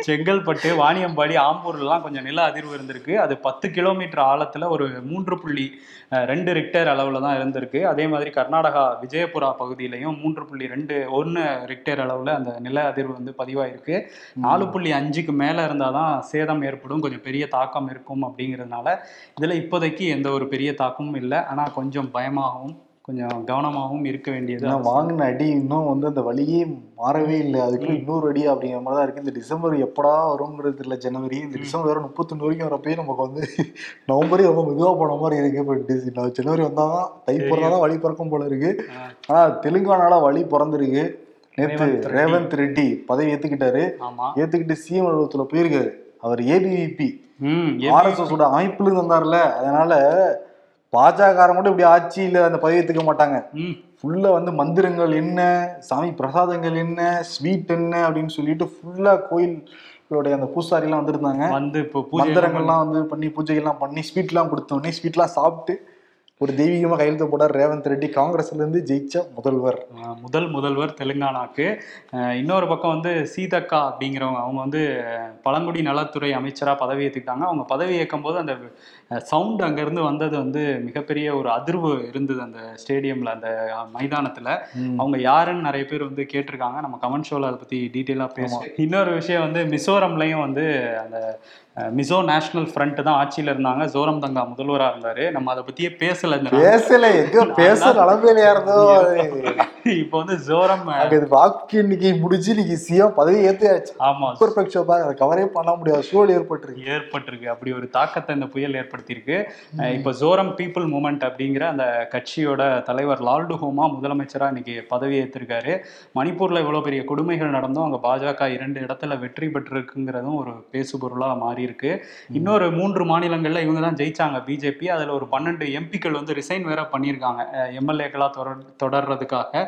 செங்கல்பட்டு வாணியம்பாடி ஆம்பூர்லாம் கொஞ்சம் நில அதிர்வு இருந்திருக்கு. அது பத்து கிலோமீட்டர் ஆழத்துல ஒரு மூன்று புள்ளி ரெண்டு ரிக்டர் அளவுல தான் இருந்திருக்கு. அதே மாதிரி கர்நாடகா விஜயபுரா பகுதியிலையும் மூன்று புள்ளி ரெண்டு ஒன்று ரிக்டர் அளவுல அந்த நில அதிர்வு வந்து பதிவாயிருக்கு. நாலு புள்ளி அஞ்சுக்கு மேல இருந்தாதான் சேதம் ஏற்படும். கொஞ்சம் பெரிய தாக்கம் இருக்கும் அப்படிங்கிறதுனால இதுல இப்போதைக்கு எந்த ஒரு பெரிய தாக்கமும் இல்லை. ஆனா கொஞ்சம் பயமாகவும் கொஞ்சம் கவனமாகவும் இருக்க வேண்டியது. வாங்கின அடி இன்னும் வந்து அந்த வழியே மாறவே இல்லை. அதுக்குள்ள இன்னொரு அடி அப்படிங்கிற மாதிரி தான் இருக்கு. இந்த டிசம்பர் எப்படா வருங்கிறது இல்லை ஜனவரி. இந்த டிசம்பர் வேற முப்பத்தொன்று வரைக்கும் வரப்பே நமக்கு வந்து (laughs) நவம்பரே ரொம்ப மெதுவா போன மாதிரி இருக்கு. இப்போ ஜனவரி வந்தாதான் தை பிறந்தாதான் வழி பிறக்கும் போல இருக்கு. ஆ. ஆனா தெலுங்கானால வழி பிறந்திருக்கு. நேத்து ரேவந்த் ரெட்டி. பதவி ஏத்துக்கிட்டாரு. ஆமா. ஏத்துக்கிட்டு சிஎம் அலுவலகத்துல போயிருக்காரு. அவர் ஏபிவிபி ம் ஆர்எஸ்எஸ் ஓட அமைப்புல இருந்து வந்தார்ல அதனால பாஜக மட்டும் இப்படி ஆட்சியில அந்த பதவி ஏத்துக்க மாட்டாங்க. ம். ஃபுல்லா வந்து மந்திரங்கள் என்ன சாமி பிரசாதங்கள் என்ன ஸ்வீட் என்ன அப்படின்னு சொல்லிட்டு ஃபுல்லா கோயிலுடைய அந்த பூசாரி எல்லாம் வந்திருந்தாங்க. வந்து இப்போ மந்திரங்கள்லாம் வந்து பண்ணி பூஜைகள்லாம் பண்ணி ஸ்வீட்லாம் கொடுத்தோடனே ஸ்வீட்லாம் சாப்பிட்டு ஒரு தெய்வீகமா கையெழுத்து போட்டார் ரேவந்த் ரெட்டி. காங்கிரஸ்ல இருந்து ஜெயிச்ச முதல்வர். முதல் முதல்வர் தெலுங்கானாக்கு. இன்னொரு பக்கம் வந்து சீதக்கா அப்படிங்கிறவங்க அவங்க வந்து பழங்குடி நலத்துறை அமைச்சரா பதவி ஏற்றுக்கிட்டாங்க அவங்க பதவி ஏற்கும் போது அந்த சவுண்ட் அங்கேருந்து வந்தது வந்து மிகப்பெரிய ஒரு அதிர்வு இருந்தது அந்த ஸ்டேடியம்ல அந்த மைதானத்துல. அவங்க யாருன்னு நிறைய பேர் வந்து கேட்டிருக்காங்க. நம்ம கமெண்ட் ஷோல அதை பத்தி டீட்டெயிலாக பேசுவோம். இன்னொரு விஷயம் வந்து மிசோரம்லயும் வந்து அந்த மிசோ நேஷனல் ஃப்ரண்ட் தான் ஆட்சியில இருந்தாங்க. ஜோரம் தங்கா முதல்வரா இருந்தாரு. நம்ம அதை பத்தியே பேசல. பேசல. எங்க பேச நிலமையில இருந்தோ? இப்போ வந்து ஜோரம் இது வாக்கு எண்ணிக்கை முடிஞ்சு நீங்க சிஎம் பதவி ஏத்தியாச்சு. ஆமா. சூப்பர் பெக்ஷோ தான் அதை கவரே பண்ண முடியாத சூழல் ஏற்பட்டிருக்கு. ஏற்பட்டிருக்கு. அப்படி ஒரு தாக்கத்தை இந்த புயல் ஏற்படுத்தியிருக்கு. இப்போ ஜோரம் பீப்புள் மூமெண்ட் அப்படிங்கிற அந்த கட்சியோட தலைவர் லால்டு ஹோமா முதலமைச்சரா இன்னைக்கு பதவி ஏற்றிருக்காரு மணிப்பூர்ல இவ்வளவு பெரிய கொடுமைகள் நடந்தும் அங்க பாஜக இரண்டு இடத்துல வெற்றி பெற்றிருக்குங்கிறதும் ஒரு பேசுபொருளா மாறி இருக்கு இன்னொரு மூன்று மாநிலங்கள்ல இவங்க தான் ஜெயிச்சாங்க பிஜேபி. அதுல ஒரு பன்னெண்டு எம்பிக்கள் வந்து ரிசைன் வேற பண்ணியிருக்காங்க. எம்எல்ஏக்களா தொடர் தொடர்றதுக்காக.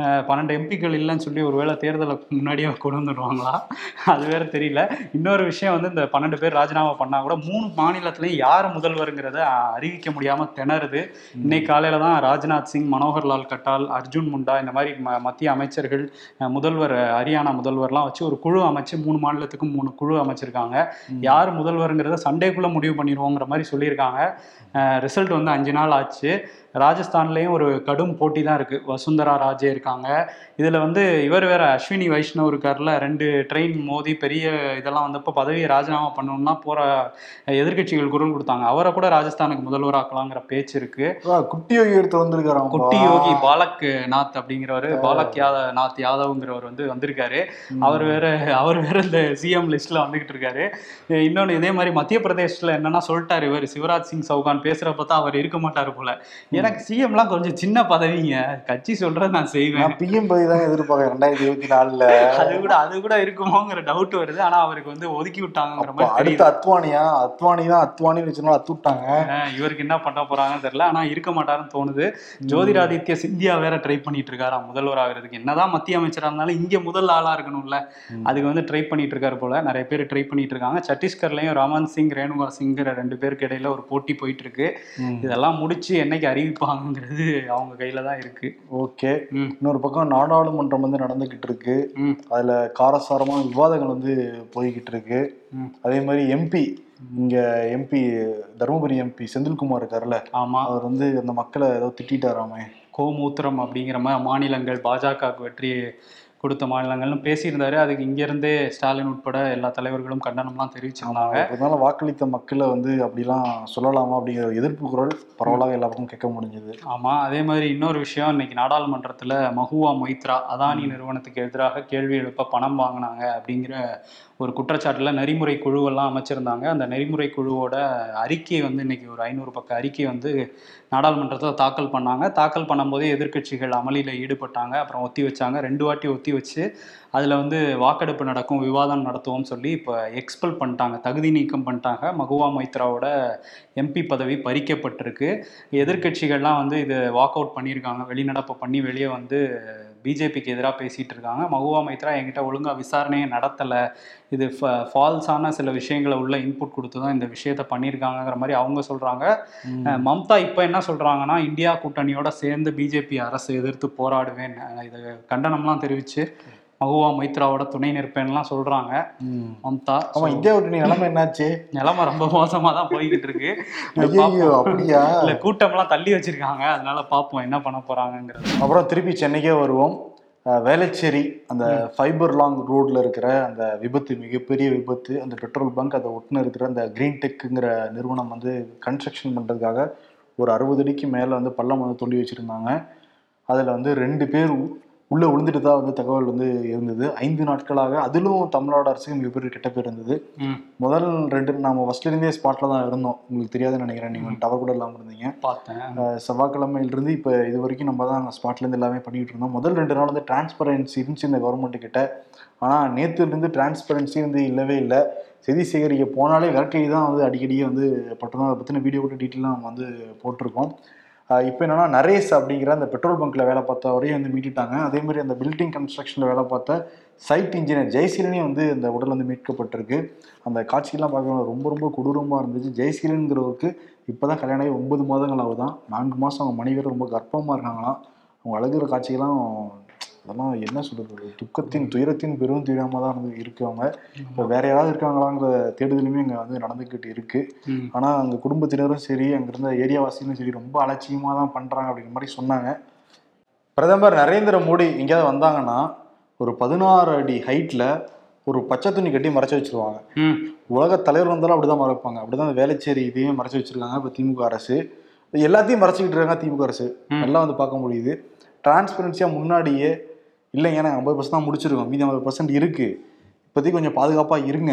பன்னெண்டு எம்பிக்கள் இல்லைன்னு சொல்லி ஒருவேளை தேர்தலை முன்னாடியே கொண்டு வந்துடுவாங்களா? அது வேற தெரியல. இன்னொரு விஷயம் வந்து இந்த பன்னெண்டு பேர் ராஜினாமா பண்ணா கூட மூணு மாநிலத்திலையும் யார் முதல்வருங்கிறத அறிவிக்க முடியாம திணறுது. இன்னைக்கு காலையில தான் ராஜ்நாத் சிங் மனோகர் லால் கட்டால் அர்ஜுன் முண்டா இந்த மாதிரி ம- மத்திய அமைச்சர்கள் முதல்வர் ஹரியானா முதல்வர்லாம் வச்சு ஒரு குழு அமைச்சு மூணு மாநிலத்துக்கும் மூணு குழு அமைச்சிருக்காங்க. யார் முதல்வருங்கிறத சண்டேக்குள்ள முடிவு பண்ணிடுவோங்கிற மாதிரி சொல்லியிருக்காங்க. ரிசல்ட் வந்து அஞ்சு நாள் ஆச்சு. ராஜஸ்தான்லேயும் ஒரு கடும் போட்டி தான் இருக்கு. வசுந்தரா ராஜே பண்ணியிருக்காங்க. இதுல வந்து இவர் வேற அஸ்வினி வைஷ்ணவ் இருக்கார்ல ரெண்டு ட்ரெயின் மோதி பெரிய இதெல்லாம் வந்தப்போ பதவியை ராஜினாமா பண்ணணும்னா போற எதிர்க்கட்சிகள் குரல் கொடுத்தாங்க. அவரை கூட ராஜஸ்தானுக்கு முதல்வராக்கலாங்கிற பேச்சு இருக்கு. குட்டி யோகி எடுத்து வந்திருக்காராம் குட்டி யோகி பாலக் நாத் அப்படிங்கிறவர் பாலக் யாதவ் நாத் யாதவ்ங்கிறவர் வந்து வந்திருக்காரு. அவர் வேற அவர் வேற இந்த சிஎம் லிஸ்ட்ல வந்துகிட்டு இருக்காரு. இன்னொன்னு இதே மாதிரி மத்திய பிரதேசத்துல என்னன்னா சொல்லிட்டாரு இவர் சிவராஜ் சிங் சௌகான் பேசுறப்ப தான் அவர் இருக்க மாட்டாரு போல. எனக்கு சிஎம்லாம் கொஞ்சம் சின்ன பதவிங்க. கட்சி சொல்றத நான் செய்வேன். நான் பிஎம் பதவி தான் எதிர்பார்க்கறேன். ரெண்டாயிரத்தி இருபத்தி நாலுல. அது கூட அது கூட இருக்குமோங்கிற டவுட் வருது. ஆனா அவருக்கு வந்து ஒதுக்கி விட்டாங்கிற மாதிரி அடுத்த அத்வானியா? அத்வானி தான் அத்வானின்னு வச்சுனா அத்து விட்டாங்க இவருக்கு என்ன பண்ண போறாங்கன்னு தெரியல. ஆனா இருக்க மாட்டாருன்னு தோணுது. ஜோதிராதித்ய சிந்தியா வேற ட்ரை பண்ணிட்டு இருக்காராம் முதல்வர் ஆகிறதுக்கு. என்னதான் மத்திய அமைச்சரா இருந்தாலும் இங்க முதல் ஆளா இருக்கணும்ல. அதுக்கு வந்து ட்ரை பண்ணிட்டு இருக்காரு போல. நிறைய பேர் ட்ரை பண்ணிட்டு இருக்காங்க. சத்தீஸ்கர்லயும் ரமன் சிங் ரேணுகா சிங்கிற ரெண்டு பேருக்கு இடையில ஒரு போட்டி போயிட்டு இருக்கு. இதெல்லாம் முடிச்சு என்னைக்கு அறிவிப்பாங்கிறது அவங்க கையில தான் இருக்கு. ஓகே. இன்னொரு பக்கம் நாடாளுமன்றம் வந்து நடந்துகிட்டு இருக்கு. அதுல காரசாரமான விவாதங்கள் வந்து போய்கிட்டு இருக்கு. அதே மாதிரி எம்பி இங்க எம்பி தருமபுரி எம்பி செந்தில்குமார் இருக்காருல்ல. ஆமா. அவர் வந்து அந்த மக்களை ஏதோ திட்டாராமே கோமூத்திரம் அப்படிங்கிற மாதிரி மாநிலங்கள் பாஜகவுக்கு வெற்றி கொடுத்த மாநிலங்கள்னு பேசியிருந்தாரு. அதுக்கு இங்க இருந்தே ஸ்டாலின் உட்பட எல்லா தலைவர்களும் கண்டனம்லாம் தெரிவிச்சிருந்தாங்க. அதனால வாக்களித்த மக்களை வந்து அப்படிலாம் சொல்லலாமா அப்படிங்கிற எதிர்ப்பு குரல் பரவலாக எல்லா பக்கம் கேட்க முடிஞ்சது. ஆமா அதே மாதிரி இன்னொரு விஷயம் இன்னைக்கு நாடாளுமன்றத்துல மஹுவா மொய்த்ரா அதானி நிறுவனத்துக்கு எதிராக கேள்வி எழுப்ப பணம் வாங்கினாங்க அப்படிங்கிற ஒரு குற்றச்சாட்டுல நெறிமுறை குழுவெல்லாம் அமைச்சிருந்தாங்க. அந்த நெறிமுறை குழுவோட அறிக்கை வந்து இன்னைக்கு ஒரு ஐநூறு பக்க அறிக்கை வந்து நாடாளுமன்றத்தில் தாக்கல் பண்ணாங்க. தாக்கல் பண்ணும்போதே எதிர்க்கட்சிகள் அமளியில் ஈடுபட்டாங்க. அப்புறம் ஒத்தி வச்சாங்க. ரெண்டு வாட்டி ஒத்தி வச்சு அதில் வந்து வாக்கெடுப்பு நடக்கும் விவாதம் நடத்துவோம்னு சொல்லி இப்போ எக்ஸ்பெல் பண்ணிட்டாங்க. தகுதி நீக்கம் பண்ணிட்டாங்க. மகுவா மைத்ராவோட எம்பி பதவி பறிக்கப்பட்டிருக்கு. எதிர்க்கட்சிகள்லாம் வந்து இது வாக் அவுட் பண்ணியிருக்காங்க. வெளிநடப்பு பண்ணி வெளியே வந்து பிஜேபிக்கு எதிராக பேசிட்டு இருக்காங்க. மகுவா மைத்ரா என்கிட்ட ஒழுங்காக விசாரணையை நடத்தலை. இது ஃபால்ஸான சில விஷயங்களை உள்ள இன்புட் கொடுத்து தான் இந்த விஷயத்த பண்ணியிருக்காங்கங்கிற மாதிரி அவங்க சொல்கிறாங்க மம்தா இப்போ என்ன சொல்றாங்கன்னா இந்தியா கூட்டணியோட சேர்ந்து பிஜேபி அரசு எதிர்த்து போராடுவேன். இது கண்டனம்லாம் தெரிவிச்சு மகுவா மைத்ராவோட துணை நிற்பேன்லாம் சொல்றாங்க. மம்தா ஆமா இந்தியா கூட்டணி நிலைமை என்னாச்சு? நிலைமை ரொம்ப மோசமா தான் போய்கிட்டு இருக்கு (laughs) அப்படியா? இல்ல கூட்டம்லாம் தள்ளி வச்சிருக்காங்க. அதனால பார்ப்போம் என்ன பண்ண போறாங்கங்கிறது. அப்புறம் திருப்பி சென்னைக்கே வருவோம். வேளச்சேரி அந்த ஃபைபர் லாங் ரோட்ல இருக்கிற அந்த விபத்து மிகப்பெரிய விபத்து அந்த பெட்ரோல் பங்க் அதை ஒட்டுன இருக்கிற அந்த கிரீன் டெக்குங்கிற நிறுவனம் வந்து கன்ஸ்ட்ரக்ஷன் பண்ணுறதுக்காக ஒரு அறுபது அடிக்கு மேலே வந்து பள்ளம் வந்து தோண்டி வச்சுருந்தாங்க. அதில் வந்து ரெண்டு பேர் உள்ள விழுந்துட்டு தான் வந்து தகவல் வந்து இருந்தது. ஐந்து நாட்களாக அதிலும் தமிழ்நாடு அரசுக்கு மிகப்பெரிய கெட்ட பேர் இருந்தது. முதல் ரெண்டு நாம ஃபர்ஸ்ட்ல இருந்தே ஸ்பாட்ல தான் இருந்தோம். உங்களுக்கு தெரியாதுன்னு நினைக்கிறேன். நீங்கள் டவர் கூட இல்லாமல் இருந்தீங்க. பார்த்தேன். செவ்வாய்க்கிழமையிலிருந்து இப்போ இது வரைக்கும் நம்ம தான் ஸ்பாட்லேருந்து எல்லாமே பண்ணிட்டு இருந்தோம். முதல் ரெண்டு நாள் வந்து டிரான்ஸ்பரன்சி இருந்துச்சு இந்த கவர்மெண்ட் கிட்ட. ஆனால் நேற்றுலேருந்து டிரான்ஸ்பரன்சி வந்து இல்லவே இல்லை. செய்தி சேகரிக்க போனாலே விரட்டி தான் வந்து அடிக்கடியே வந்து பட்டோம் அதை பற்றின வீடியோ கூட டீட்டெயிலாக நம்ம வந்து போட்டிருக்கோம். இப்போ என்னன்னா நரேஸ் அப்படிங்கிற அந்த பெட்ரோல் பங்க்கில் வேலை பார்த்த வரையும் வந்து மீட்டுட்டாங்க. அதே மாதிரி அந்த பில்டிங் கன்ஸ்ட்ரக்ஷனில் வேலை பார்த்த சைட் இன்ஜினியர் ஜெயசீலனே வந்து அந்த உடல் வந்து மீட்கப்பட்டிருக்கு. அந்த காட்சியெல்லாம் பார்க்க ரொம்ப ரொம்ப கொடூரமாக இருந்துச்சு. ஜெயசீலன்கிறவருக்கு இப்போ தான் கல்யாணம் ஆகி ஒன்பது மாதங்கள் ஆகுதான். நான்கு மாதம் அவங்க மனைவியர் ரொம்ப கர்ப்பமாக இருக்காங்களாம். அவங்க அழகிற காட்சிகள்லாம் அதெல்லாம் என்ன சொல்றது? துக்கத்தின் துயரத்தின் பெரும் துயரமாக தான் வந்து இருக்கு அவங்க இப்போ வேற யாராவது இருக்காங்களாங்கிற தேடுதலுமே இங்கே வந்து நடந்துக்கிட்டு இருக்கு. ம். ஆனால் அங்கே குடும்பத்தினரும் சரி அங்கே இருந்த ஏரியாவாசிகளும் சரி ரொம்ப அலட்சியமாக தான் பண்ணுறாங்க அப்படிங்கிற மாதிரி சொன்னாங்க. பிரதமர் நரேந்திர மோடி எங்கேயாவது வந்தாங்கன்னா ஒரு பதினாறு அடி ஹைட்டில் ஒரு பச்சை துணி கட்டி மறைச்சு வச்சிருவாங்க. உலக தலைவர் வந்தாலும் அப்படிதான் மறைப்பாங்க. அப்படிதான் வேலைச்சேரி இதையும் மறைச்சு வச்சிருக்காங்க இப்போ திமுக அரசு. எல்லாத்தையும் மறைச்சிக்கிட்டு இருக்காங்க திமுக அரசு. ம். நல்லா வந்து பார்க்க முடியுது. டிரான்ஸ்பரன்சியாக முன்னாடியே இல்லைங்க நாங்கள் ஐம்பது பர்சன்ட் தான் முடிச்சிருக்கோம். மீதி ஐம்பது பர்சன்ட் இருக்கு. இப்போதைக்கு கொஞ்சம் பாதுகாப்பாக இருங்க.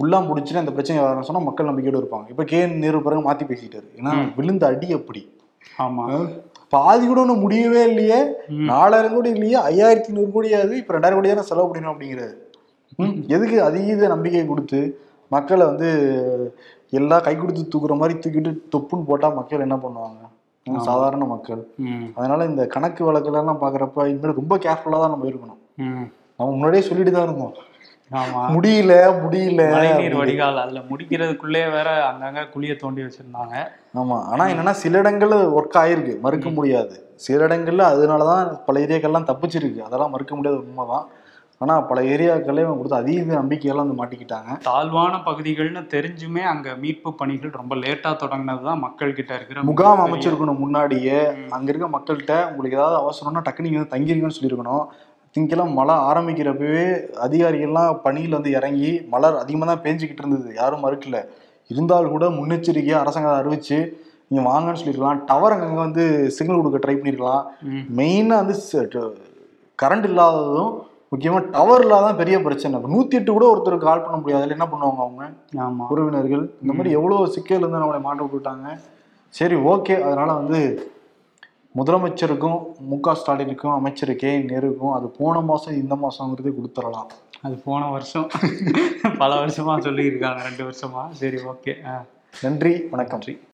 ஃபுல்லாக முடிச்சுட்டு அந்த பிரச்சனை வரணும்னு சொன்னால் மக்கள் நம்பிக்கையோடு இருப்பாங்க. இப்போ கே நேரு பிறகு மாற்றி பேசிட்டாரு. ஏன்னா. விழுந்த அடி அப்படி. ஆமா. பாதி கூட ஒன்றும் முடியவே இல்லையே. நாலாயிரம் கோடி இல்லையே. ஐயாயிரத்தி நூறு கோடியாவது இப்போ ரெண்டாயிரம் கோடி தானே செலவு பண்ணணும் அப்படிங்கிறாரு. ம், எதுக்கு அதீத நம்பிக்கை கொடுத்து மக்களை வந்து எல்லாம் கை கொடுத்து தூக்குற மாதிரி தூக்கிட்டு தொப்புன்னு போட்டால் மக்கள் என்ன பண்ணுவாங்க. சாதாரண மக்கள். அதனால இந்த கணக்கு வழக்குலாம் பார்க்குறப்ப இனிமேல் ரொம்ப கேர்ஃபுல்லாக தான் நம்ம இருக்கணும். நம்ம முன்னாடியே சொல்லிட்டு தான் இருந்தோம். முடியல முடியல. மழைநீர். வடிகால் அதுல முடிக்கிறதுக்குள்ளே வேற அங்கங்க குழிய தோண்டி வச்சிருந்தாங்க. ஆமா. ஆனா என்னன்னா சில இடங்கள்ல ஒர்க் ஆயிருக்கு. மறுக்க முடியாது. சில இடங்கள்ல அதனாலதான் பல ஏரியாக்கள்லாம் தப்பிச்சிருக்கு. அதெல்லாம் மறுக்க முடியாத உண்மைதான். ஆனால் பல ஏரியாக்களே இவங்க கொடுத்த அதீத நம்பிக்கையெல்லாம் வந்து மாட்டிக்கிட்டாங்க. தாழ்வான பகுதிகள்னு தெரிஞ்சுமே அங்க மீட்பு பணிகள் ரொம்ப லேட்டா தொடங்கினது தான் மக்கள் கிட்ட இருக்கிற முகாம் அமைச்சிருக்கணும் முன்னாடியே. அங்க இருக்க மக்கள்கிட்ட உங்களுக்கு ஏதாவது அவசரம்னா டக்குனு நீங்க வந்து தங்கிருங்கன்னு சொல்லியிருக்கணும். திங்கெல்லாம் மழை ஆரம்பிக்கிறப்பவே அதிகாரிகள்லாம் பணியில் வந்து இறங்கி மழை அதிகமாக தான் பேஞ்சிக்கிட்டு இருந்தது. யாரும் மறுக்கல. இருந்தால் கூட முன்னெச்சரிக்கையாக அரசாங்கம் அறிவிச்சு நீங்க வாங்கன்னு சொல்லியிருக்கலாம். டவர் அங்கங்க வந்து சிக்னல் கொடுக்க ட்ரை பண்ணியிருக்கலாம். மெயினாக வந்து கரண்ட் இல்லாததும் முக்கியமாக டவர் இல்லாதான் பெரிய பிரச்சனை. நூற்றி எட்டு கூட ஒருத்தருக்கு கால் பண்ண முடியாது. அதுல என்ன பண்ணுவாங்க அவங்க? ஆமா. உறவினர்கள். இந்த மாதிரி எவ்வளோ சிக்கல் வந்து நம்மளை மாட்ட விட்டுட்டாங்க சரி ஓகே. அதனால வந்து முதலமைச்சருக்கும் மு க ஸ்டாலினுக்கும் அமைச்சர் கே. நேருக்கும் அது போன மாசம் இந்த மாசங்கிறது கொடுத்துடலாம். அது போன வருஷம். பல வருஷமா சொல்லியிருக்காங்க. ரெண்டு வருஷமா. சரி ஓகே. நன்றி. வணக்கம்.